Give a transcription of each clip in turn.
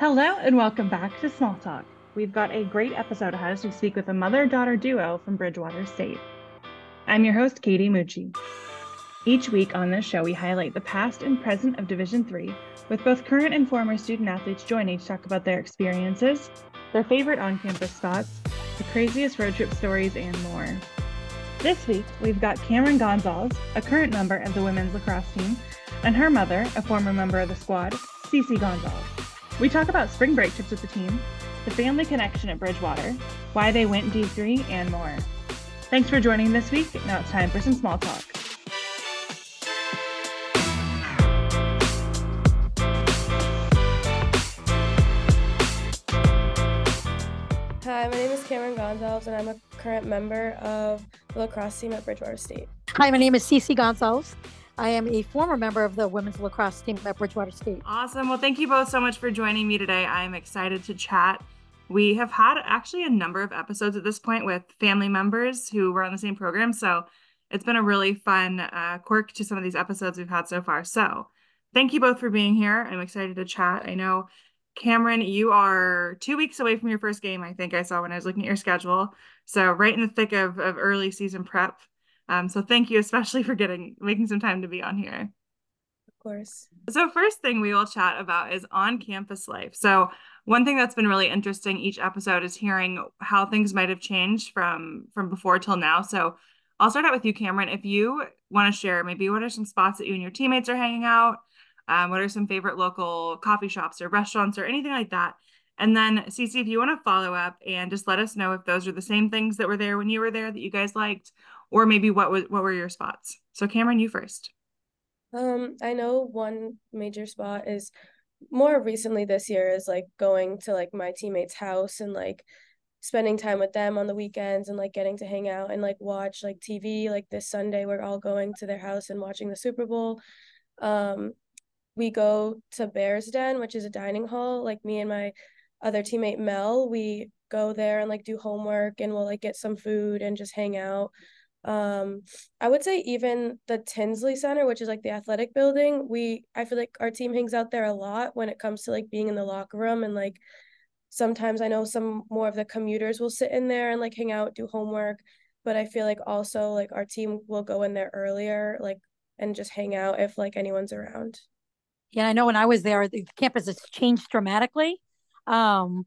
Hello and welcome back to Small Talk. We've got a great episode ahead as we speak with a mother daughter duo from Bridgewater State. I'm your host, Katie Mucci. Each week on this show, we highlight the past and present of Division III, with both current and former student athletes joining to talk about their experiences, their favorite on campus spots, the craziest road trip stories, and more. This week, we've got Camryn Gonsalves, a current member of the women's lacrosse team, and her mother, a former member of the squad, CC Gonsalves. We talk about spring break trips with the team, the family connection at Bridgewater, why they went D3, and more. Thanks for joining this week. Now it's time for some small talk. Hi, my name is Camryn Gonsalves, and I'm a current member of the lacrosse team at Bridgewater State. Hi, my name is CC Gonsalves. I am a former member of the women's lacrosse team at Bridgewater State. Awesome. Well, thank you both so much for joining me today. I'm excited to chat. We have had actually a number of episodes at this point with family members who were on the same program. So it's been a really fun uh, quirk to some of these episodes we've had so far. So thank you both for being here. I'm excited to chat. I know, Camryn, you are two weeks away from your first game, I think I saw when I was looking at your schedule. So right in the thick of, of early season prep. Um, so thank you especially for getting making some time to be on here. Of course. So first thing we will chat about is on campus life. So one thing that's been really interesting each episode is hearing how things might have changed from from before till now. So I'll start out with you, Camryn. If you want to share, maybe what are some spots that you and your teammates are hanging out? Um, what are some favorite local coffee shops or restaurants or anything like that? And then, CC, if you want to follow up and just let us know if those are the same things that were there when you were there that you guys liked, or maybe what was what were your spots? So Camryn, you first. Um, I know one major spot is more recently this year is like going to like my teammate's house and like spending time with them on the weekends and like getting to hang out and like watch like TV. Like this Sunday, we're all going to their house and watching the Super Bowl. Um, we go to Bears Den, which is a dining hall. Like me and my other teammate Mel, we go there and like do homework and we'll like get some food and just hang out um i would say even the tinsley center which is like the athletic building we i feel like our team hangs out there a lot when it comes to like being in the locker room and like sometimes i know some more of the commuters will sit in there and like hang out do homework but i feel like also like our team will go in there earlier like and just hang out if like anyone's around. Yeah i know when i was there the campus has changed dramatically. Um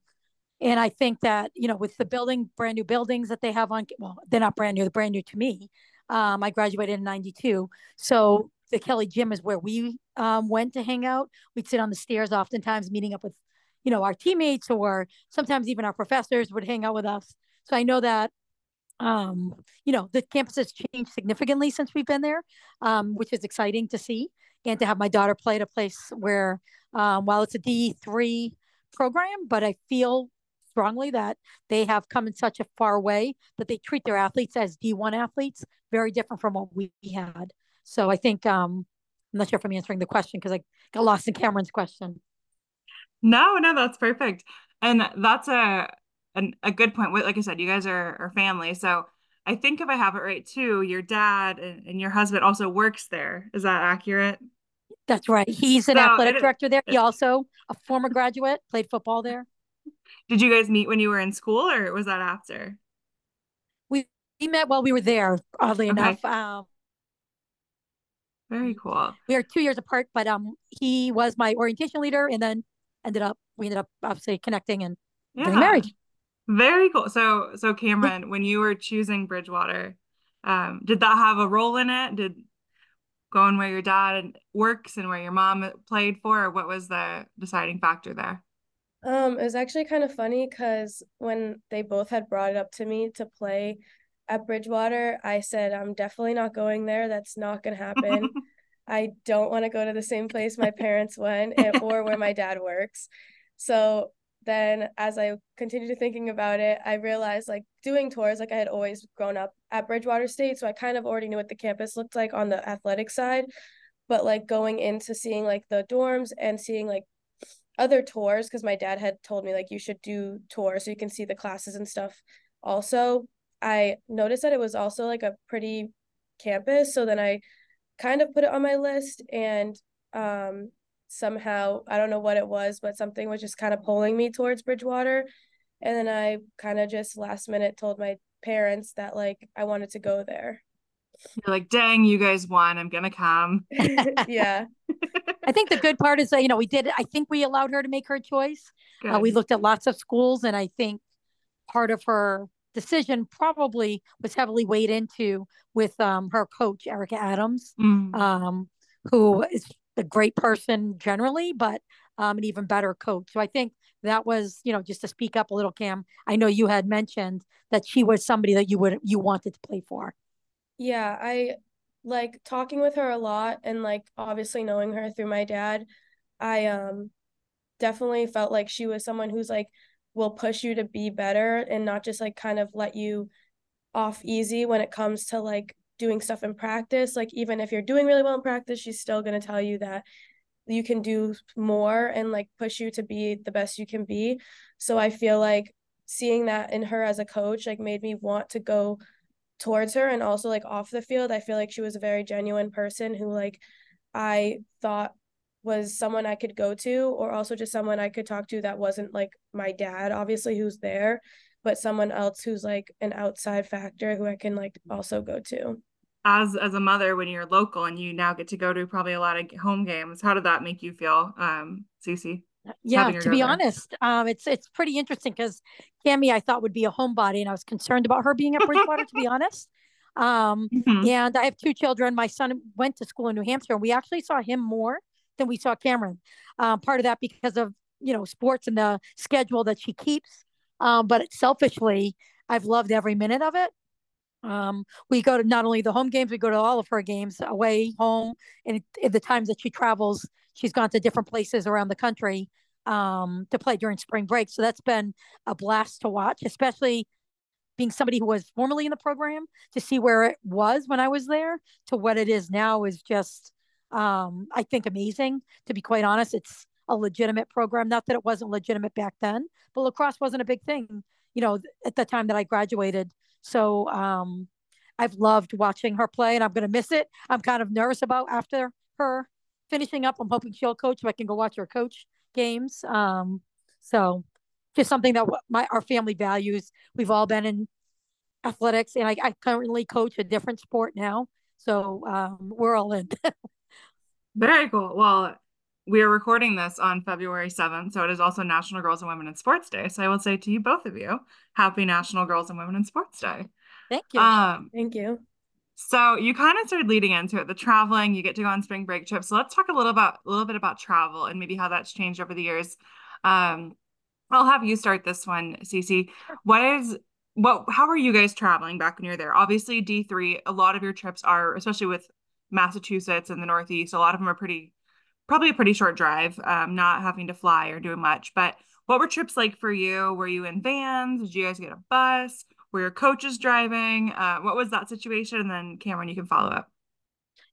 and I think that, you know, with the building, brand new buildings that they have on, well, they're not brand new, they're brand new to me. Um, I graduated in 92. So the Kelly Gym is where we um, went to hang out. We'd sit on the stairs, oftentimes meeting up with, you know, our teammates or sometimes even our professors would hang out with us. So I know that, um, you know, the campus has changed significantly since we've been there, um, which is exciting to see. And to have my daughter play at a place where, um, while it's a D3 program, but I feel strongly that they have come in such a far way that they treat their athletes as D1 athletes, very different from what we had. So I think um, I'm not sure if I'm answering the question because I got lost in Camryn's question. No, no, that's perfect, and that's a an, a good point. Like I said, you guys are are family, so I think if I have it right too, your dad and, and your husband also works there. Is that accurate? That's right. He's an so athletic it, director there. He also a former graduate, played football there. Did you guys meet when you were in school or was that after? We, we met while we were there, oddly okay. enough. Um, Very cool. We are two years apart, but um, he was my orientation leader and then ended up, we ended up obviously connecting and yeah. getting married. Very cool. So, so Camryn, when you were choosing Bridgewater, um, did that have a role in it? Did going where your dad works and where your mom played for, or what was the deciding factor there? Um, it was actually kind of funny because when they both had brought it up to me to play at Bridgewater, I said, I'm definitely not going there. That's not going to happen. I don't want to go to the same place my parents went or where my dad works. So then as I continued thinking about it, I realized like doing tours, like I had always grown up at Bridgewater State. So I kind of already knew what the campus looked like on the athletic side. But like going into seeing like the dorms and seeing like other tours because my dad had told me like you should do tours so you can see the classes and stuff also i noticed that it was also like a pretty campus so then i kind of put it on my list and um somehow I don't know what it was, but something was just kind of pulling me towards Bridgewater. And then I kind of just last minute told my parents that like I wanted to go there. You're like, dang, you guys won. I'm gonna come. yeah. I think the good part is that you know we did. I think we allowed her to make her choice. Uh, we looked at lots of schools, and I think part of her decision probably was heavily weighed into with um, her coach Erica Adams, mm. um, who is a great person generally, but um, an even better coach. So I think that was, you know, just to speak up a little, Cam. I know you had mentioned that she was somebody that you would you wanted to play for. Yeah, I like talking with her a lot and like obviously knowing her through my dad. I um definitely felt like she was someone who's like will push you to be better and not just like kind of let you off easy when it comes to like doing stuff in practice. Like even if you're doing really well in practice, she's still going to tell you that you can do more and like push you to be the best you can be. So I feel like seeing that in her as a coach like made me want to go towards her and also like off the field. I feel like she was a very genuine person who like I thought was someone I could go to or also just someone I could talk to that wasn't like my dad obviously who's there but someone else who's like an outside factor who I can like also go to as as a mother when you're local and you now get to go to probably a lot of home games how did that make you feel um CC yeah to be there? honest um it's it's pretty interesting because Cami I thought would be a homebody and I was concerned about her being at Bridgewater to be honest. Um mm-hmm. and I have two children. My son went to school in New Hampshire and we actually saw him more than we saw Camryn. Um part of that because of you know sports and the schedule that she keeps. Um but selfishly I've loved every minute of it. Um, we go to not only the home games, we go to all of her games away, home, and the times that she travels, she's gone to different places around the country um, to play during spring break. So that's been a blast to watch, especially being somebody who was formerly in the program to see where it was when I was there to what it is now is just, um, I think, amazing. To be quite honest, it's a legitimate program. Not that it wasn't legitimate back then, but lacrosse wasn't a big thing, you know, at the time that I graduated. So um, I've loved watching her play, and I'm going to miss it. I'm kind of nervous about after her finishing up. I'm hoping she'll coach so I can go watch her coach games. Um, so just something that my our family values. We've all been in athletics, and I, I currently coach a different sport now. So um, we're all in. Very cool. Well, we are recording this on February 7th, so it is also National Girls and Women in Sports Day. So I will say to you, both of you, happy National Girls and Women in Sports Day. Thank you. Um, Thank you. So you kind of started leading into it, the traveling, you get to go on spring break trips. So let's talk a little about a little bit about travel and maybe how that's changed over the years. Um, I'll have you start this one, CC. What is what how are you guys traveling back when you're there? Obviously D3, a lot of your trips are, especially with Massachusetts and the Northeast, a lot of them are pretty probably a pretty short drive, um, not having to fly or do much. But what were trips like for you? Were you in vans? Did you guys get a bus? Were your coach is driving? Uh, what was that situation? And then Camryn, you can follow up.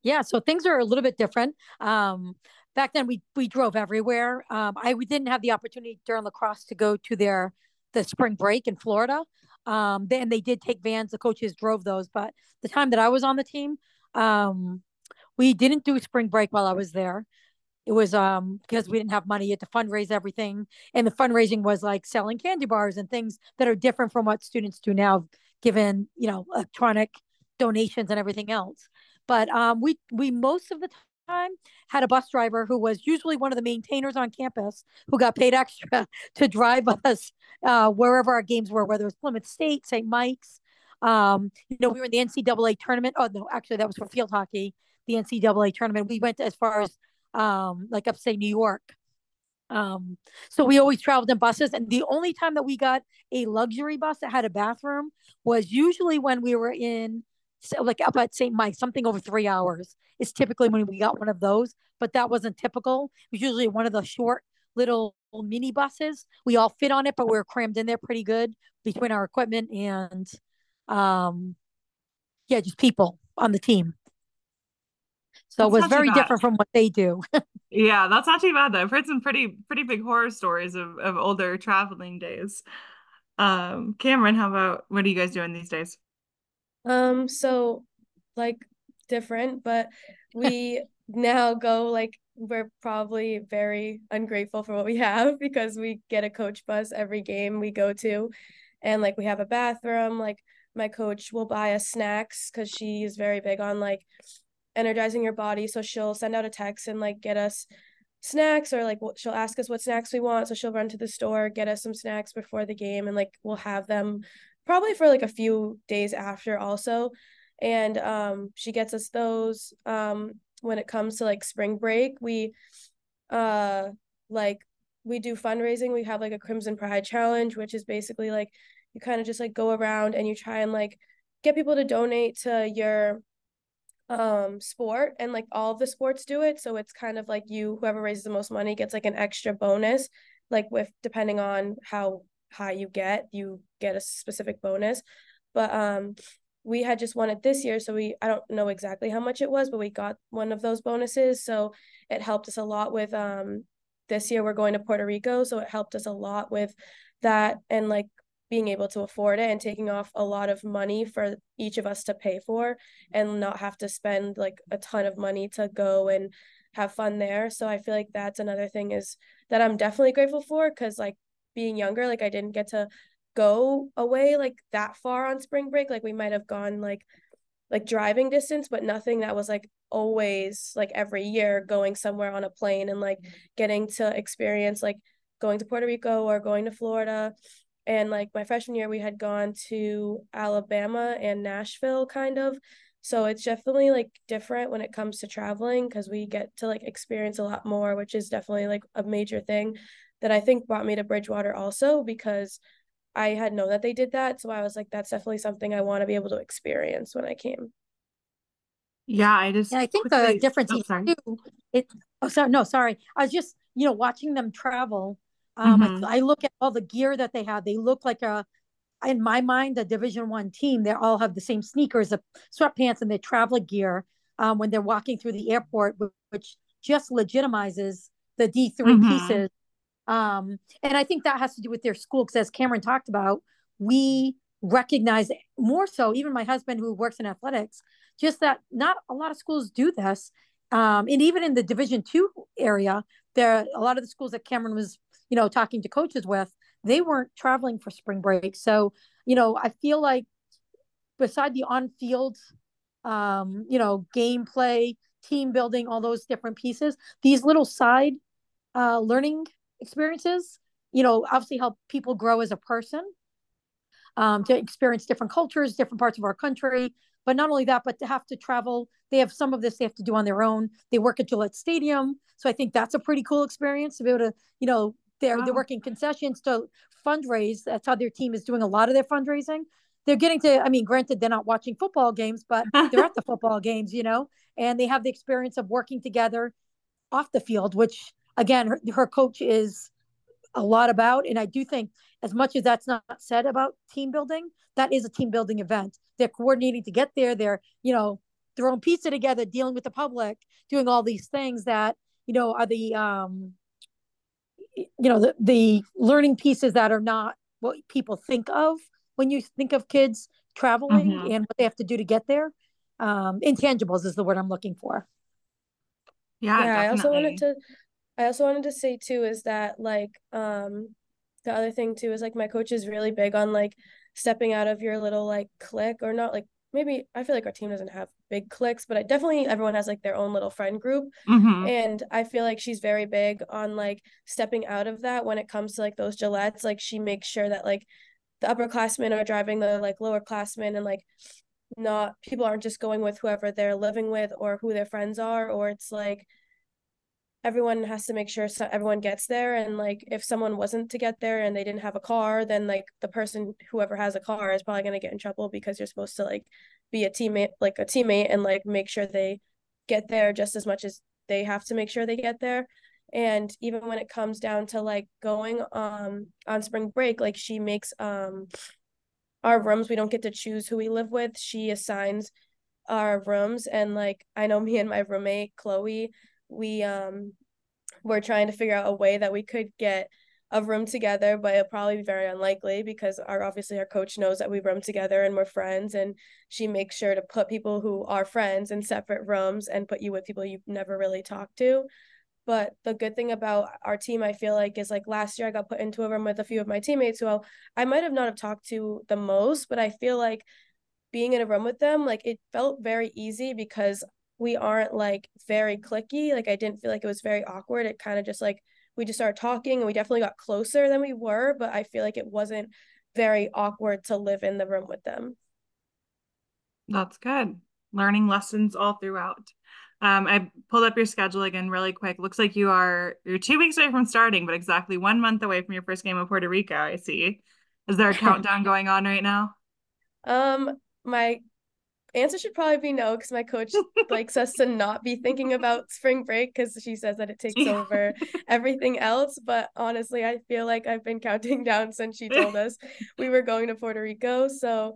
Yeah, so things are a little bit different. Um, back then, we we drove everywhere. Um, I we didn't have the opportunity during lacrosse to go to their the spring break in Florida. Um, then they did take vans. The coaches drove those, but the time that I was on the team, um, we didn't do spring break while I was there it was um because we didn't have money yet to fundraise everything and the fundraising was like selling candy bars and things that are different from what students do now given you know electronic donations and everything else. But um we we most of the time had a bus driver who was usually one of the maintainers on campus who got paid extra to drive us uh, wherever our games were whether it was plymouth state st mike's um you know we were in the ncaa tournament. Oh no actually that was for field hockey the ncaa tournament. We went as far as um, like upstate New York. Um, so we always traveled in buses, and the only time that we got a luxury bus that had a bathroom was usually when we were in, like up at St. Mike, something over three hours is typically when we got one of those, but that wasn't typical. It was usually one of the short little mini buses. We all fit on it, but we are crammed in there pretty good between our equipment and, um, yeah, just people on the team. So that's it was very different from what they do. yeah, that's not too bad though. I've heard some pretty pretty big horror stories of, of older traveling days. Um, Camryn, how about what are you guys doing these days? Um, so like different, but we now go like we're probably very ungrateful for what we have because we get a coach bus every game we go to and like we have a bathroom like my coach will buy us snacks because she's very big on like energizing your body. So she'll send out a text and like get us snacks or like she'll ask us what snacks we want. So she'll run to the store get us some snacks before the game and like we'll have them probably for like a few days after also. And um she gets us those um when it comes to like spring break we uh like we do fundraising. We have like a crimson pride challenge which is basically like you kind of just like go around and you try and like get people to donate to your um sport and like all the sports do it so it's kind of like you whoever raises the most money gets like an extra bonus like with depending on how high you get you get a specific bonus. But um we had just won it this year so we i don't know exactly how much it was but we got one of those bonuses so it helped us a lot with um this year we're going to puerto rico so it helped us a lot with that and like being able to afford it and taking off a lot of money for each of us to pay for and not have to spend like a ton of money to go and have fun there. So I feel like that's another thing is that I'm definitely grateful for because like being younger, like I didn't get to go away like that far on spring break. Like we might have gone like like driving distance, but nothing that was like always like every year going somewhere on a plane and like mm-hmm. getting to experience like going to Puerto Rico or going to Florida and like my freshman year we had gone to alabama and nashville kind of. So it's definitely like different when it comes to traveling because we get to like experience a lot more which is definitely like a major thing that i think brought me to bridgewater also because i had known that they did that. So i was like that's definitely something i want to be able to experience when i came. Yeah i just yeah, i think quickly... the difference oh, sorry. too it oh sorry no sorry. I was just you know watching them travel um, mm-hmm. I, I, look at all the gear that they have. They look like a, in my mind, a Division One team. They all have the same sneakers, the sweatpants, and their travel gear um, when they're walking through the airport, which just legitimizes the D 3 mm-hmm. pieces. Um, and I think that has to do with their school, because as Camryn talked about, we recognize more so. Even my husband, who works in athletics, just that not a lot of schools do this. Um, and even in the Division two area, there a lot of the schools that Camryn was you know, talking to coaches with, they weren't traveling for spring break. So, you know, I feel like beside the on field, um, you know, gameplay, team building, all those different pieces, these little side uh, learning experiences, you know, obviously help people grow as a person, um, to experience different cultures, different parts of our country. But not only that, but to have to travel, they have some of this they have to do on their own. They work at Gillette Stadium. So I think that's a pretty cool experience to be able to, you know, they're wow. they're working concessions to fundraise. That's how their team is doing a lot of their fundraising. They're getting to, I mean, granted, they're not watching football games, but they're at the football games, you know, and they have the experience of working together off the field, which again, her, her coach is a lot about. And I do think, as much as that's not said about team building, that is a team building event. They're coordinating to get there. They're, you know, throwing pizza together, dealing with the public, doing all these things that, you know, are the um you know the, the learning pieces that are not what people think of when you think of kids traveling mm-hmm. and what they have to do to get there. Um intangibles is the word i'm looking for. Yeah yeah i also wanted to i also wanted to say too is that like um the other thing too is like my coach is really big on like stepping out of your little like clique or not like maybe I feel like our team doesn't have big cliques, but I definitely everyone has like their own little friend group. Mm-hmm. And I feel like she's very big on like stepping out of that when it comes to like those Gillettes. Like she makes sure that like the upperclassmen are driving the like lower classmen and like not people aren't just going with whoever they're living with or who their friends are, or it's like everyone has to make sure so everyone gets there and like if someone wasn't to get there and they didn't have a car then like the person whoever has a car is probably going to get in trouble because you're supposed to like be a teammate like a teammate and like make sure they get there just as much as they have to make sure they get there. And even when it comes down to like going um on spring break like she makes um our rooms we don't get to choose who we live with. She assigns our rooms and like i know me and my roommate chloe we um were trying to figure out a way that we could get a room together, but it'll probably be very unlikely because our obviously our coach knows that we room together and we're friends and she makes sure to put people who are friends in separate rooms and put you with people you've never really talked to. But the good thing about our team, I feel like, is like last year I got put into a room with a few of my teammates who I might have not have talked to the most, but I feel like being in a room with them, like it felt very easy because we aren't like very clicky. Like I didn't feel like it was very awkward. It kind of just like we just started talking and we definitely got closer than we were, but I feel like it wasn't very awkward to live in the room with them. That's good. Learning lessons all throughout. Um, I pulled up your schedule again really quick. Looks like you are you're two weeks away from starting, but exactly one month away from your first game of Puerto Rico. I see. Is there a countdown going on right now? Um, my answer should probably be no because my coach likes us to not be thinking about spring break because she says that it takes over everything else but honestly i feel like i've been counting down since she told us we were going to puerto rico so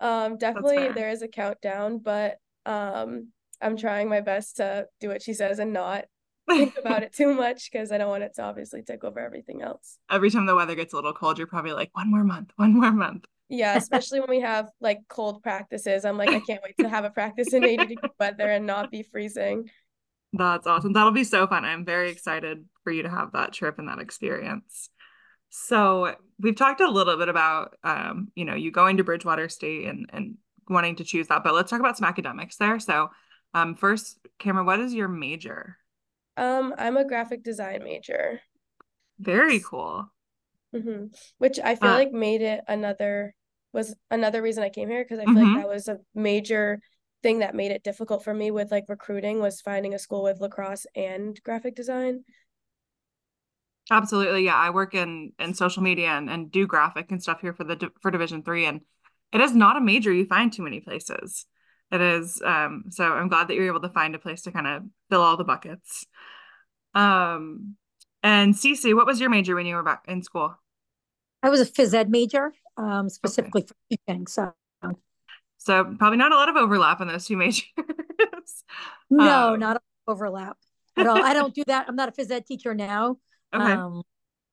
um definitely there is a countdown but um i'm trying my best to do what she says and not think about it too much because I don't want it to obviously take over everything else. Every time the weather gets a little cold, you're probably like, one more month, one more month. Yeah, especially when we have like cold practices. I'm like, I can't wait to have a practice in 80 degree weather and not be freezing. That's awesome. That'll be so fun. I'm very excited for you to have that trip and that experience. So we've talked a little bit about um, you know, you going to Bridgewater State and and wanting to choose that, but let's talk about some academics there. So um first, Camryn, what is your major? Um, I'm a graphic design major. Very cool. Mm-hmm. Which I feel uh, like made it another was another reason I came here because I feel mm-hmm. like that was a major thing that made it difficult for me with like recruiting was finding a school with lacrosse and graphic design. Absolutely, yeah. I work in in social media and, and do graphic and stuff here for the for Division Three, and it is not a major you find too many places. It is, um, so I'm glad that you're able to find a place to kind of fill all the buckets. Um, and CC, what was your major when you were back in school? I was a phys ed major, um, specifically okay. for teaching. So, so probably not a lot of overlap in those two majors. no, um, not overlap at all. I don't do that. I'm not a phys ed teacher now. Okay. Um,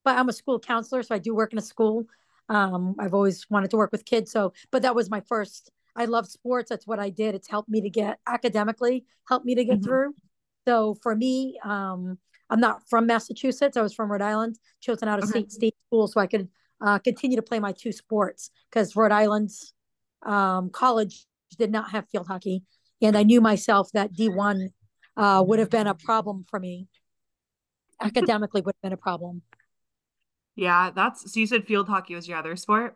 but I'm a school counselor, so I do work in a school. Um, I've always wanted to work with kids. So, but that was my first. I love sports. That's what I did. It's helped me to get academically, helped me to get mm-hmm. through. So for me, um, I'm not from Massachusetts. I was from Rhode Island, chosen out of okay. state state school so I could uh, continue to play my two sports because Rhode Island's um, college did not have field hockey, and I knew myself that D1 uh, would have been a problem for me. Academically, would have been a problem. Yeah, that's so. You said field hockey was your other sport.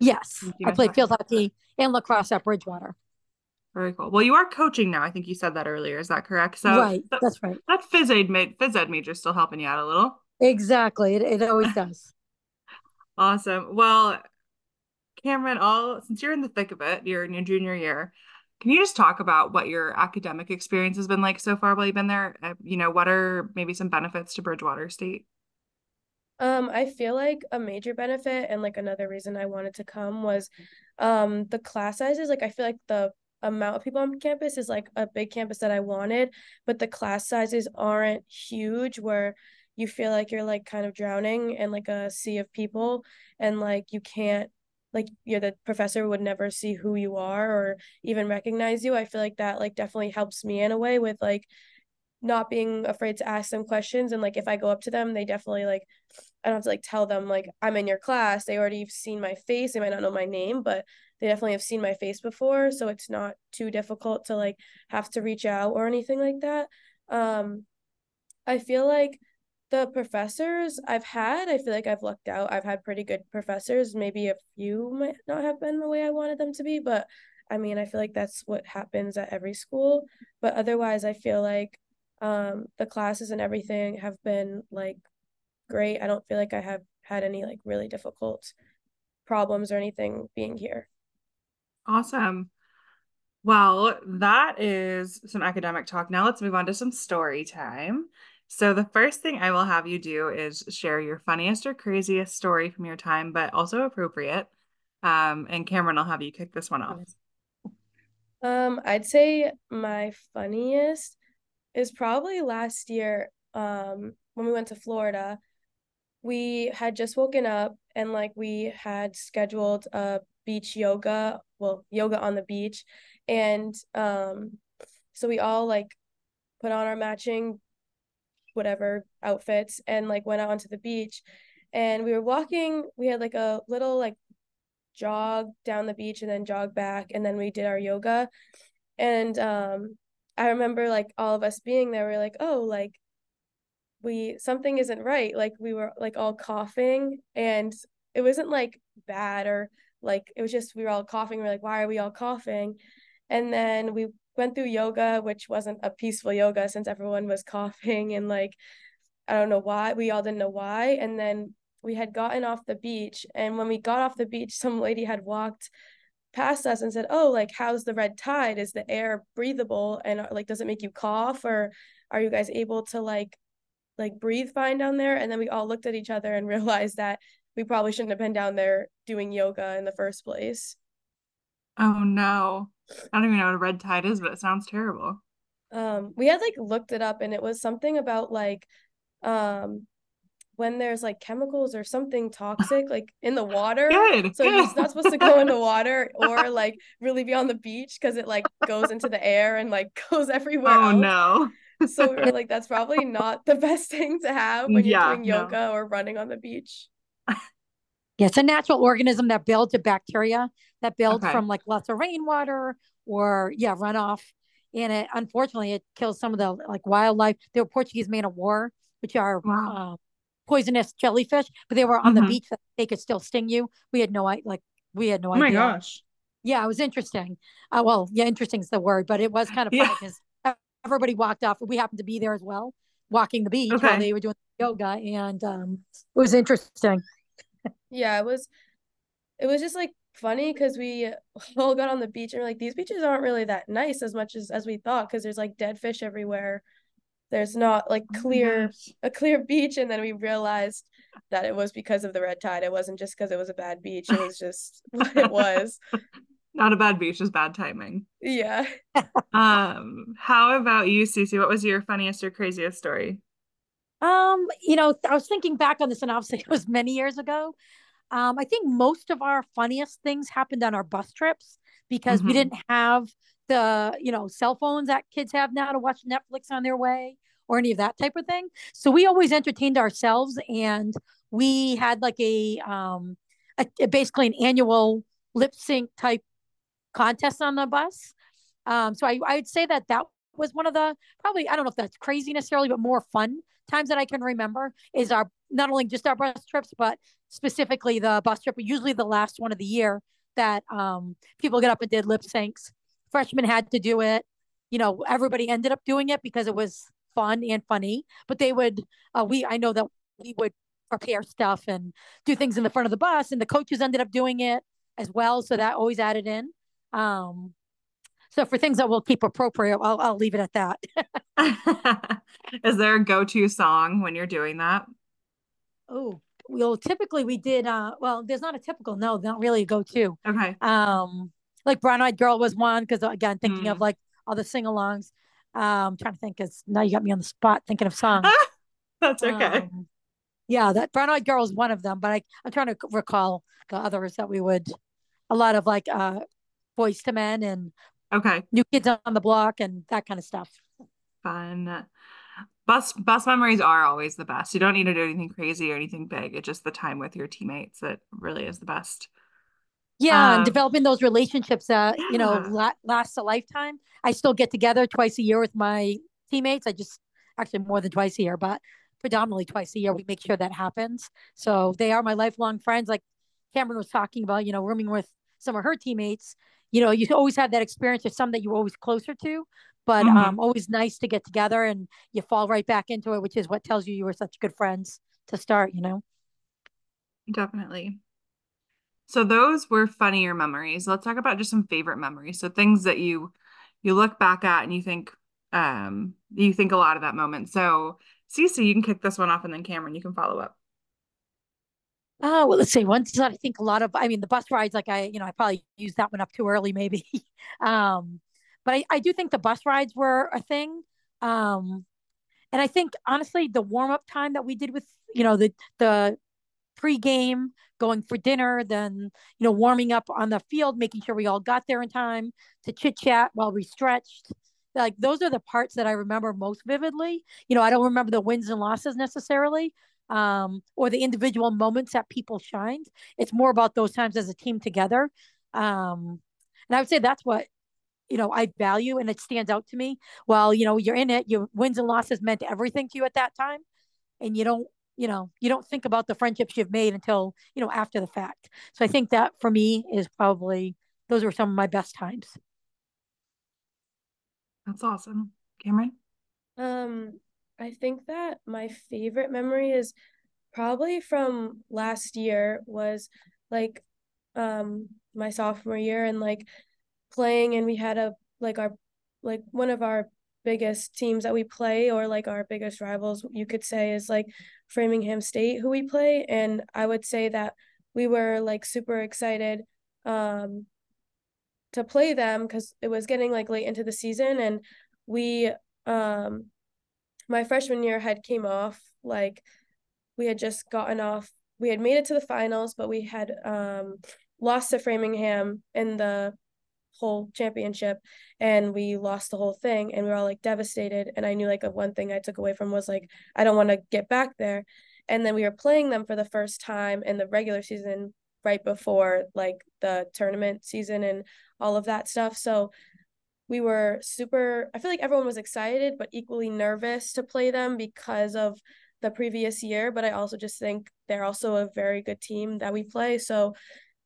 Yes, I played field hockey and lacrosse at Bridgewater. Very cool. Well, you are coaching now. I think you said that earlier. Is that correct? So right, that's right. That phys ed made phys ed major still helping you out a little. Exactly. It, it always does. Awesome. Well, Camryn, all since you're in the thick of it, you're in your junior year. Can you just talk about what your academic experience has been like so far while you've been there? Uh, you know, what are maybe some benefits to Bridgewater State? Um, I feel like a major benefit and like another reason I wanted to come was um the class sizes. Like I feel like the amount of people on campus is like a big campus that I wanted, but the class sizes aren't huge where you feel like you're like kind of drowning in like a sea of people and like you can't like you're the professor would never see who you are or even recognize you. I feel like that like definitely helps me in a way with like not being afraid to ask them questions and like if I go up to them, they definitely like I don't have to like tell them like I'm in your class. They already have seen my face. They might not know my name, but they definitely have seen my face before so it's not too difficult to like have to reach out or anything like that um i feel like the professors i've had i feel like i've lucked out i've had pretty good professors maybe a few might not have been the way i wanted them to be but i mean i feel like that's what happens at every school but otherwise i feel like um the classes and everything have been like great i don't feel like i have had any like really difficult problems or anything being here Awesome. Well, that is some academic talk. Now let's move on to some story time. So, the first thing I will have you do is share your funniest or craziest story from your time, but also appropriate. Um, and Camryn, I'll have you kick this one off. Um, I'd say my funniest is probably last year um, when we went to Florida. We had just woken up and like we had scheduled a beach yoga, well, yoga on the beach. And um, so we all like put on our matching whatever outfits and like went out onto the beach. And we were walking we had like a little like jog down the beach and then jog back and then we did our yoga. And um i remember like all of us being there we are like oh like we something isn't right. Like we were like all coughing and it wasn't like bad or like it was just we were all coughing. We are like why are we all coughing? And then we went through yoga which wasn't a peaceful yoga since everyone was coughing and like i don't know why we all didn't know why. And then we had gotten off the beach and when we got off the beach some lady had walked past us and said oh like how's the red tide? Is the air breathable? And uh, like does it make you cough? Or are you guys able to like like breathe fine down there? And then we all looked at each other and realized that we probably shouldn't have been down there doing yoga in the first place oh no i don't even know what a red tide is but it sounds terrible um we had like looked it up and it was something about like um when there's like chemicals or something toxic like in the water. Good, so good. it's not supposed to go in the water or like really be on the beach because it like goes into the air and like goes everywhere. Oh else. no. so we're like, that's probably not the best thing to have when you're Yeah, doing no. yoga or running on the beach. Yeah, it's a natural organism that builds a bacteria that builds Okay. from like lots of rainwater or yeah, runoff. And it unfortunately it kills some of the like wildlife. They were Portuguese man of war, which are Wow. uh, poisonous jellyfish, but they were on Mhm. the beach that they could still sting you. We had no like we had no Oh my gosh. Yeah, it was interesting. Uh, well, yeah, interesting is the word, but it was kind of funny because everybody walked off. We happened to be there as well, walking the beach while they were doing yoga, and um, it was interesting. Yeah, it was it was just like funny because we all got on the beach and we're like, these beaches aren't really that nice as much as as we thought because there's like dead fish everywhere. There's not like Oh clear gosh. a clear beach and then we realized that it was because of the red tide. It wasn't just because it was a bad beach. It was just what it was. Not a bad beach, just bad timing. Yeah. Um, how about you, CC? What was your funniest or craziest story? Um, you know, I was thinking back on this, and obviously it was many years ago. Um, I think most of our funniest things happened on our bus trips because we Mhm. didn't have the, you know, cell phones that kids have now to watch Netflix on their way or any of that type of thing. So we always entertained ourselves, and we had like a, um, a, a- basically an annual lip sync type contest on the bus. Um, so I, I'd say that that was one of the probably I don't know if that's crazy necessarily, but more fun times that I can remember is our not only just our bus trips, but specifically the bus trip, usually the last one of the year that um, people get up and did lip syncs. Freshmen had to do it. You know, everybody ended up doing it because it was fun and funny. But they would, uh, we I know that we would prepare stuff and do things in the front of the bus, and the coaches ended up doing it as well. So that always added in. Um, so for things that we'll keep appropriate, I'll, I'll leave it at that. Is there a go-to song when you're doing that? Oh, well, typically we did. Uh, well, there's not a typical. No, not really a go-to. Okay. Um, like Brown Eyed Girl was one because again, thinking of Mm. like all the sing-alongs. Um, trying to think. Cause now you got me on the spot thinking of songs. That's okay. Um, yeah, that Brown Eyed Girl is one of them, but I I'm trying to recall the others that we would. A lot of like uh, Boyz II Men and Okay. New Kids on the Block and that kind of stuff. Fun. Bus bus memories are always the best. You don't need to do anything crazy or anything big. It's just the time with your teammates that really is the best. Yeah, and Um, developing those relationships that you know Yeah. la- last a lifetime. I still get together twice a year with my teammates. I just actually more than twice a year, but predominantly twice a year. We make sure that happens. So they are my lifelong friends. Like Camryn was talking about, you know, rooming with some of her teammates. You know, you always have that experience with some that you're always closer to, but Mhm. um, always nice to get together and you fall right back into it, which is what tells you you were such good friends to start. You know. Definitely. So those were funnier memories. Let's talk about just some favorite memories. So things that you you look back at and you think um you think a lot of that moment. So CC, you can kick this one off and then Camryn, you can follow up. Oh, well, let's see. Once I think a lot of, I mean, the bus rides, like I, you know, I probably used that one up too early, maybe. um, but I, I do think the bus rides were a thing. Um, and I think honestly, the warm up time that we did with, you know, the the pregame, going for dinner, then you know, warming up on the field, making sure we all got there in time to chit chat while we stretched. like those are the parts that I remember most vividly. You know, I don't remember the wins and losses necessarily, um, or the individual moments that people shined. It's more about those times as a team together. Um, and I would say that's what you know I value, and it stands out to me. Well, you know, you're in it. Your wins and losses meant everything to you at that time, and you don't you know you don't think about the friendships you've made until you know after the fact so i think that for me is probably those were some of my best times that's awesome camryn um i think that my favorite memory is probably from last year was like um my sophomore year and like playing and we had a like our like one of our biggest teams that we play or like our biggest rivals you could say is like Framingham State who we play. And I would say that we were like super excited um to play them cuz it was getting like late into the season and we um my freshman year had came off like we had just gotten off we had made it to the finals but we had um lost to Framingham in the whole championship and we lost the whole thing and we were all like devastated and i knew like the one thing i took away from was like i don't want to get back there. And then we were playing them for the first time in the regular season right before like the tournament season and all of that stuff. So we were super i feel like everyone was excited but equally nervous to play them because of the previous year but i also just think they're also a very good team that we play. So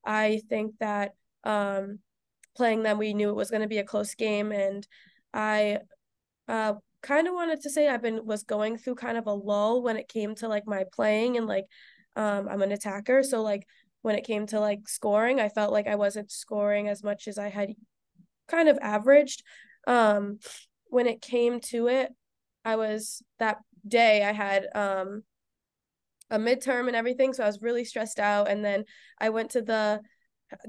i think that um playing them, we knew it was going to be a close game, and I uh, kind of wanted to say I've been was going through kind of a lull when it came to like my playing and like um, I'm an attacker, so like when it came to like scoring, I felt like I wasn't scoring as much as I had kind of averaged. Um, when it came to it, I was that day I had um a midterm and everything, so I was really stressed out. And then I went to the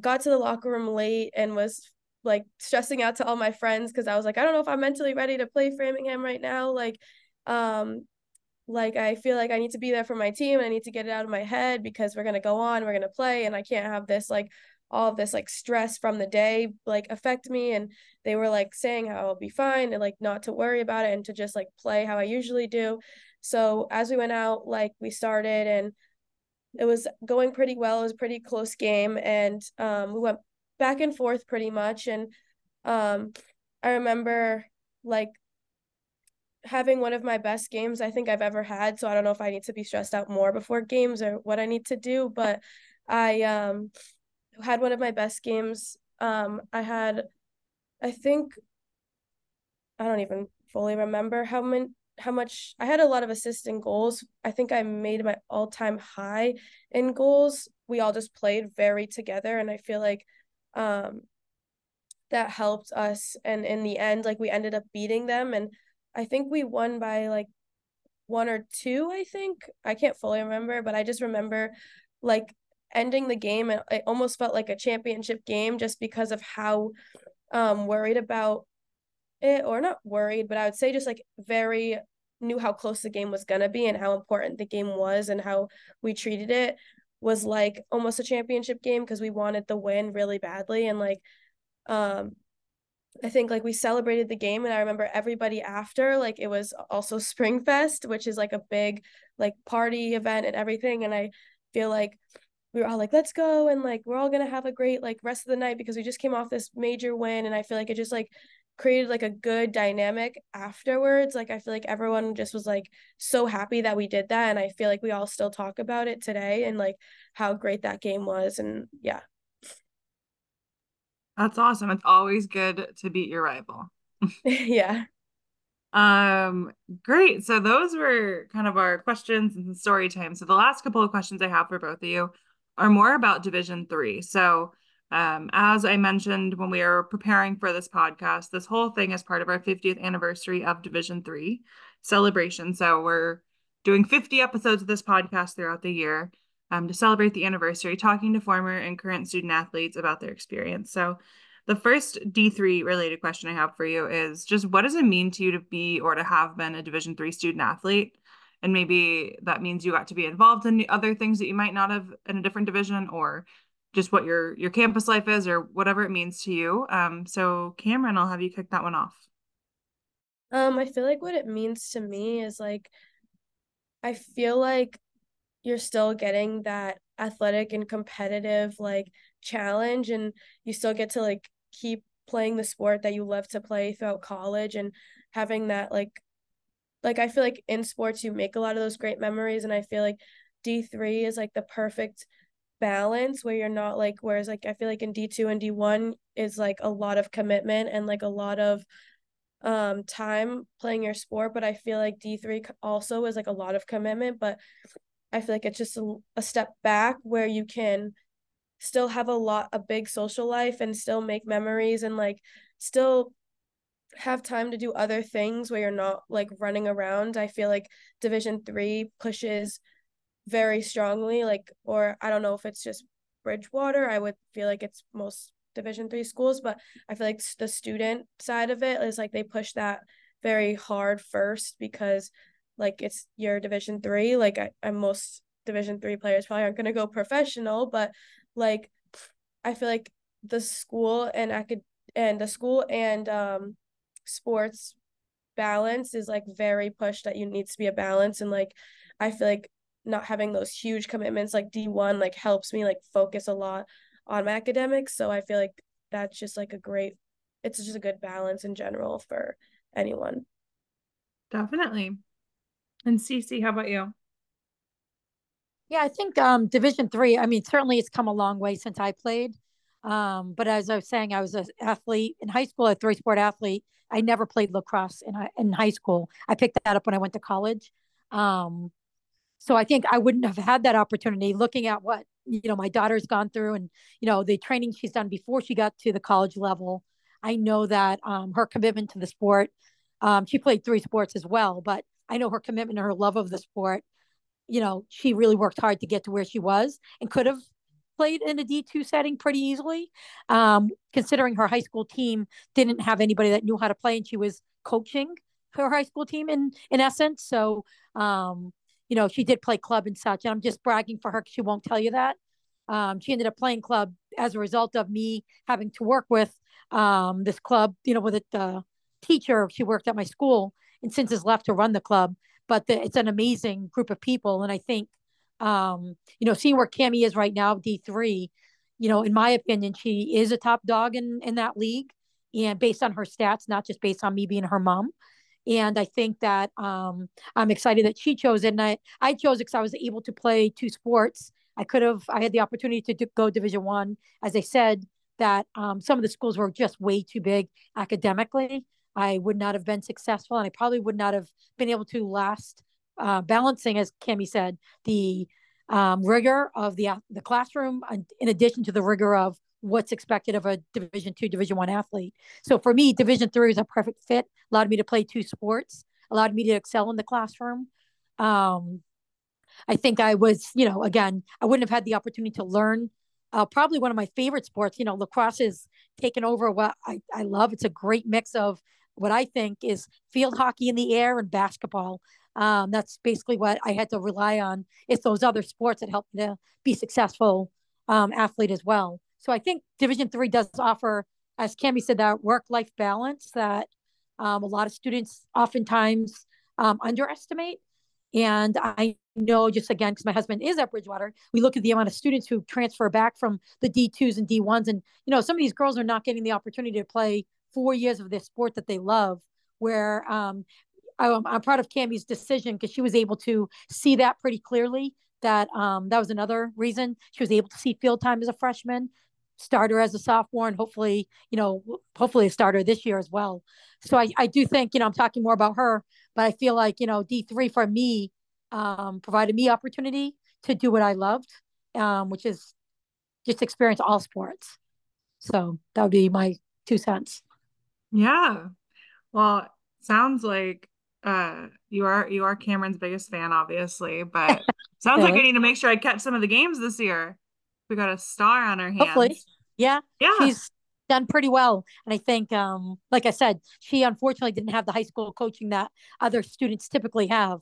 got to the locker room late and was like stressing out to all my friends because I was like, I don't know if I'm mentally ready to play Framingham right now. Like, um, like I feel like I need to be there for my team and I need to get it out of my head because we're gonna go on, we're gonna play, and I can't have this like all this like stress from the day like affect me. And they were like saying how I'll be fine and like not to worry about it and to just like play how I usually do. So as we went out, like we started and it was going pretty well. It was a pretty close game, and um, we went back and forth pretty much. And um, I remember like having one of my best games I think I've ever had. So I don't know if I need to be stressed out more before games or what I need to do, but I um, had one of my best games. Um, I had, I think, I don't even fully remember how many how much I had a lot of assists and goals. I think I made my all time high in goals. We all just played very together, and I feel like um, that helped us. And in the end, like we ended up beating them, and I think we won by like one or two. I think I can't fully remember, but I just remember like ending the game, and it almost felt like a championship game just because of how um, worried about it or not worried, but I would say just like very knew how close the game was going to be and how important the game was and how we treated it was like almost a championship game because we wanted the win really badly and like um I think like we celebrated the game and I remember everybody after like it was also Spring Fest which is like a big like party event and everything and I feel like we were all like let's go and like we're all going to have a great like rest of the night because we just came off this major win and I feel like it just like created like a good dynamic afterwards. Like I feel like everyone just was like so happy that we did that and I feel like we all still talk about it today and like how great that game was and yeah. That's awesome. It's always good to beat your rival. yeah. Um great. So those were kind of our questions and story time. So the last couple of questions I have for both of you are more about Division 3. So um, as I mentioned when we were preparing for this podcast, this whole thing is part of our 50th anniversary of Division Three celebration. So we're doing 50 episodes of this podcast throughout the year um, to celebrate the anniversary, talking to former and current student athletes about their experience. So the first D3 related question I have for you is just what does it mean to you to be or to have been a Division Three student athlete? And maybe that means you got to be involved in other things that you might not have in a different division or just what your your campus life is or whatever it means to you. Um, so Camryn, I'll have you kick that one off. Um, I feel like what it means to me is like I feel like you're still getting that athletic and competitive like challenge and you still get to like keep playing the sport that you love to play throughout college and having that like like I feel like in sports you make a lot of those great memories and I feel like D3 is like the perfect balance where you're not like whereas like I feel like in D2 and D1 is like a lot of commitment and like a lot of um time playing your sport but I feel like D3 also is like a lot of commitment but I feel like it's just a, a step back where you can still have a lot a big social life and still make memories and like still have time to do other things where you're not like running around. I feel like Division 3 pushes very strongly like or I don't know if it's just Bridgewater. I would feel like it's most Division 3 schools, but I feel like the student side of it is like they push that very hard first because like it's your Division 3. Like I, I'm most Division 3 players probably aren't going to go professional, but like I feel like the school and I could and the school and um sports balance is like very pushed that you needs to be a balance and like I feel like not having those huge commitments like D1 like helps me like focus a lot on my academics so I feel like that's just like a great it's just a good balance in general for anyone. Definitely. And CC, how about you? Yeah, I think um, Division three. I mean, certainly it's come a long way since I played. Um, but as I was saying, I was an athlete in high school, a three sport athlete. I never played lacrosse in in high school. I picked that up when I went to college. Um, so I think I wouldn't have had that opportunity. Looking at what you know my daughter's gone through, and you know the training she's done before she got to the college level. I know that um, her commitment to the sport. Um, she played three sports as well, but I know her commitment and her love of the sport you know, she really worked hard to get to where she was and could have played in a D2 setting pretty easily, um, considering her high school team didn't have anybody that knew how to play and she was coaching her high school team in, in essence. So, um, you know, she did play club and such. And I'm just bragging for her because she won't tell you that. Um, she ended up playing club as a result of me having to work with um, this club, you know, with a uh, teacher. She worked at my school and since has left to run the club but the, it's an amazing group of people. And I think, um, you know, seeing where Cami is right now, D3, you know, in my opinion, she is a top dog in, in that league and based on her stats, not just based on me being her mom. And I think that um, I'm excited that she chose it. And I, I chose because I was able to play two sports. I could have, I had the opportunity to go Division One. As I said, that um, some of the schools were just way too big academically. I would not have been successful, and I probably would not have been able to last uh, balancing, as Cami said, the um, rigor of the the classroom, in addition to the rigor of what's expected of a Division two, Division one athlete. So for me, Division three is a perfect fit. Allowed me to play two sports, allowed me to excel in the classroom. Um, I think I was, you know, again, I wouldn't have had the opportunity to learn. Uh, probably one of my favorite sports. You know, lacrosse is taken over what I, I love. It's a great mix of what I think is field hockey in the air and basketball. Um, that's basically what I had to rely on. It's those other sports that help me to be successful um, athlete as well. So I think Division three does offer, as Cami said, that work life balance that um, a lot of students oftentimes um, underestimate. And I know just again, because my husband is at Bridgewater, we look at the amount of students who transfer back from the D2s and D1s. And, you know, some of these girls are not getting the opportunity to play four years of their sport that they love, where um, I, am proud of Cami's decision because she was able to see that pretty clearly. That um, that was another reason she was able to see field time as a freshman, starter as a sophomore, and hopefully, you know, hopefully a starter this year as well. So I, I do think, you know, I'm talking more about her, but I feel like, you know, D3 for me um, provided me opportunity to do what I loved, um, which is just experience all sports. So that would be my two cents. Yeah. Well, sounds like uh you are you are Camryn's biggest fan, obviously, but sounds like I need to make sure I catch some of the games this year. We got a star on our hands. Hopefully. Yeah. Yeah. She's done pretty well. And I think um, like I said, she unfortunately didn't have the high school coaching that other students typically have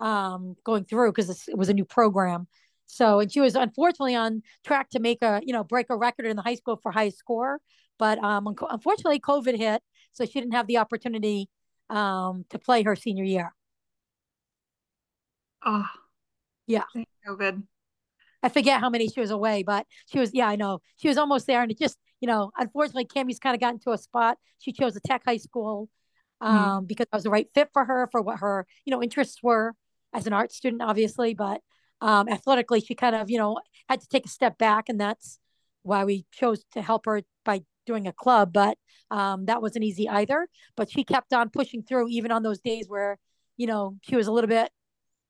um going through because it was a new program. So and she was unfortunately on track to make a, you know, break a record in the high school for high score. But um, unfortunately, COVID hit, so she didn't have the opportunity um, to play her senior year. Oh, yeah. COVID. I forget how many she was away, but she was, yeah, I know. She was almost there. And it just, you know, unfortunately, Cammie's kind of gotten to a spot. She chose a tech high school um, mm-hmm. because I was the right fit for her, for what her, you know, interests were as an art student, obviously. But um, athletically, she kind of, you know, had to take a step back. And that's why we chose to help her by doing a club. But um, that wasn't easy either. But she kept on pushing through, even on those days where, you know, she was a little bit,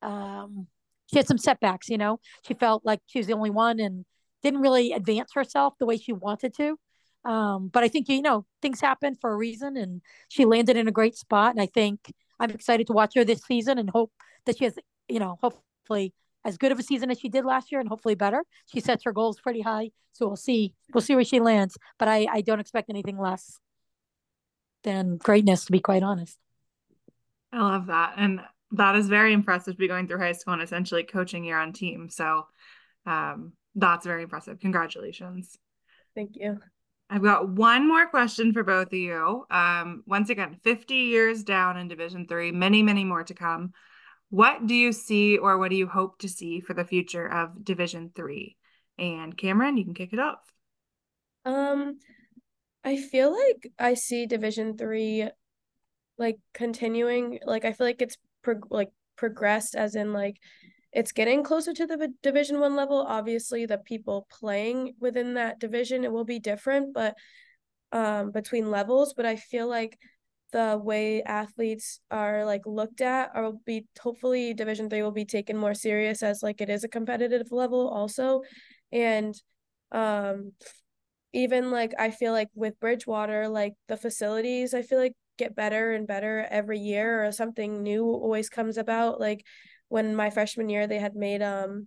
um, she had some setbacks, you know. She felt like she was the only one and didn't really advance herself the way she wanted to. Um, but I think, you know, things happen for a reason and she landed in a great spot. And I think I'm excited to watch her this season and hope that she has, you know, hopefully as good of a season as she did last year and hopefully better. She sets her goals pretty high. So we'll see. We'll see where she lands. But I, I don't expect anything less than greatness, to be quite honest. I love that. And that is very impressive to be going through high school and essentially coaching your own team. So um, that's very impressive. Congratulations. Thank you. I've got one more question for both of you. Um, once again, 50 years down in Division Three, many, many more to come. What do you see, or what do you hope to see for the future of Division Three? And Camryn, you can kick it off. Um, I feel like I see Division Three, like continuing. Like I feel like it's pro- like progressed as in like it's getting closer to the division one level obviously the people playing within that division it will be different but um between levels but i feel like the way athletes are like looked at or will be hopefully division 3 will be taken more serious as like it is a competitive level also and um even like i feel like with bridgewater like the facilities i feel like get better and better every year or something new always comes about like when my freshman year they had made um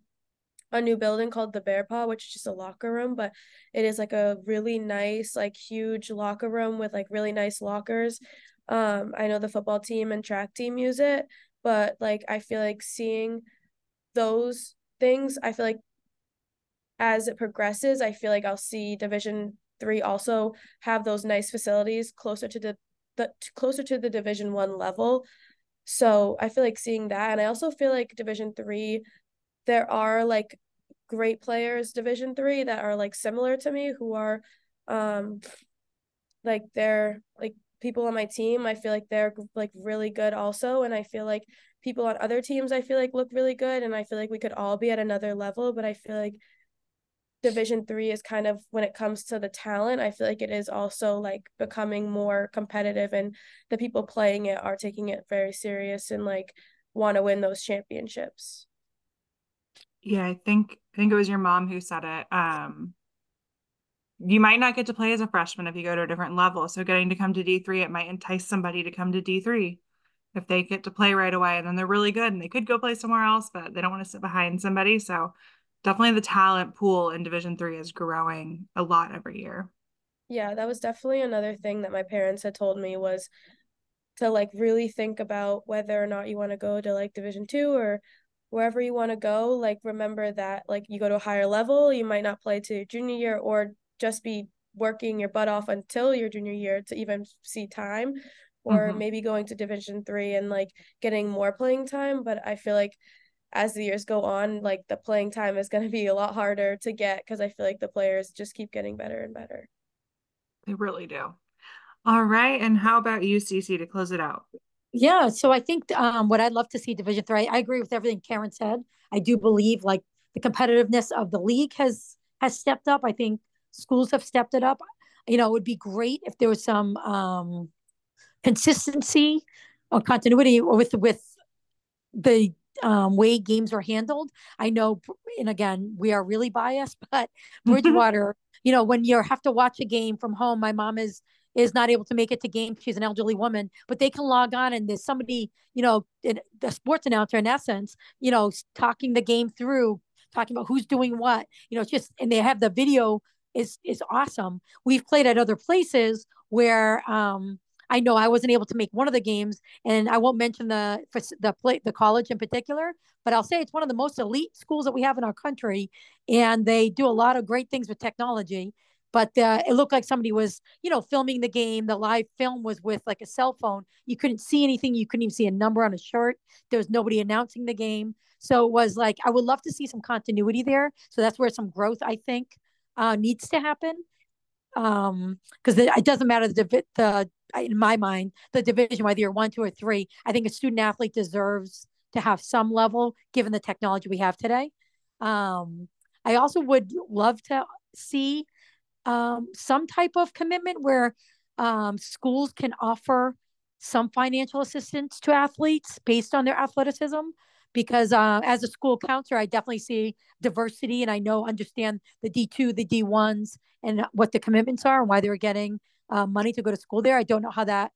a new building called the Bear Paw, which is just a locker room, but it is like a really nice, like huge locker room with like really nice lockers. Um, I know the football team and track team use it, but like I feel like seeing those things, I feel like as it progresses, I feel like I'll see Division three also have those nice facilities closer to the the closer to the division one level. So i feel like seeing that and i also feel like division three there are like great players division three that are like similar to me who are um like they're like people on my team i feel like they're like really good also and i feel like people on other teams i feel like look really good and i feel like we could all be at another level but i feel like division three is kind of when it comes to the talent i feel like it is also like becoming more competitive and the people playing it are taking it very serious and like want to win those championships. Yeah i think i think it was your mom who said it um you might not get to play as a freshman if you go to a different level. So getting to come to d3 it might entice somebody to come to d3 if they get to play right away and then they're really good and they could go play somewhere else but they don't want to sit behind somebody. So definitely the talent pool in division three is growing a lot every year. Yeah that was definitely another thing that my parents had told me was to like really think about whether or not you want to go to like division two or wherever you want to go. Like remember that like you go to a higher level you might not play to junior year or just be working your butt off until your junior year to even see time or mm-hmm. maybe going to division three and like getting more playing time but i feel like as the years go on, like the playing time is going to be a lot harder to get because I feel like the players just keep getting better and better. They really do. All right. And how about you, CC, to close it out? Yeah. So I think um, what I'd love to see Division Three. I agree with everything Karen said. I do believe like the competitiveness of the league has has stepped up. I think schools have stepped it up. You know, it would be great if there was some um, consistency or continuity with with the um, way games are handled. I know, and again, we are really biased, but Bridgewater, you know, when you have to watch a game from home, my mom is is not able to make it to game. She's an elderly woman, but they can log on and there's somebody, you know, the sports announcer in essence, you know, talking the game through, talking about who's doing what. You know, it's just and they have the video is is awesome. We've played at other places where um I know I wasn't able to make one of the games, and I won't mention the the play, the college in particular, but I'll say it's one of the most elite schools that we have in our country, and they do a lot of great things with technology. but uh, it looked like somebody was, you know, filming the game. The live film was with like a cell phone. You couldn't see anything. You couldn't even see a number on a shirt. There was nobody announcing the game. So it was like, I would love to see some continuity there. So that's where some growth, I think, uh, needs to happen. Um, because it doesn't matter the, the, in my mind, the division, whether you're one, two, or three, I think a student athlete deserves to have some level given the technology we have today. Um, I also would love to see um, some type of commitment where um, schools can offer some financial assistance to athletes based on their athleticism. Because uh, as a school counselor, I definitely see diversity and I know, understand the D2, the D1s, and what the commitments are and why they're getting uh, money to go to school there. I don't know how that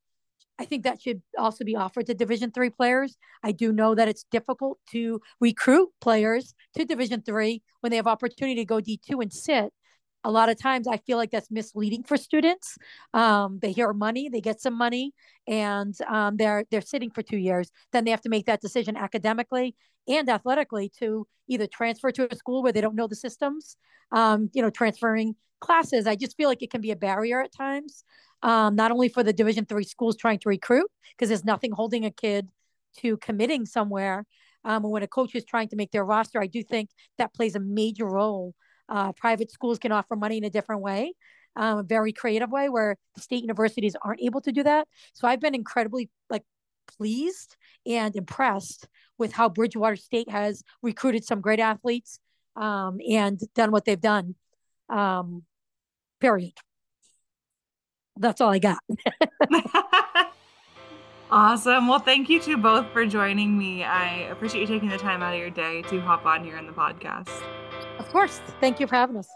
I think that should also be offered to Division three players. I do know that it's difficult to recruit players to Division three when they have opportunity to go D two and sit a lot of times I feel like that's misleading for students. Um, they hear money, they get some money, and um, they're they're sitting for two years. Then they have to make that decision academically and athletically to either transfer to a school where they don't know the systems. Um, you know, transferring classes. I just feel like it can be a barrier at times, um, not only for the Division three schools trying to recruit because there's nothing holding a kid to committing somewhere. Um, and when a coach is trying to make their roster, I do think that plays a major role uh, private schools can offer money in a different way, um, a very creative way where the state universities aren't able to do that. So I've been incredibly like pleased and impressed with how Bridgewater State has recruited some great athletes um, and done what they've done. Um, period. That's all I got. awesome. Well, thank you to both for joining me. I appreciate you taking the time out of your day to hop on here in the podcast. Of course. Thank you for having us.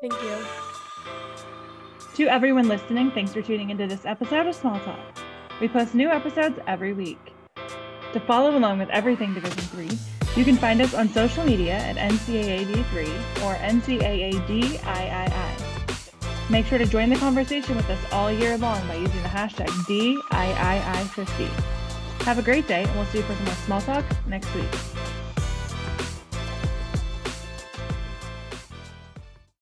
Thank you. To everyone listening, thanks for tuning into this episode of Small Talk. We post new episodes every week. To follow along with everything Division 3, you can find us on social media at NCAAD3 or NCAADIII. Make sure to join the conversation with us all year long by using the hashtag DIII50. Have a great day, and we'll see you for some more small talk next week.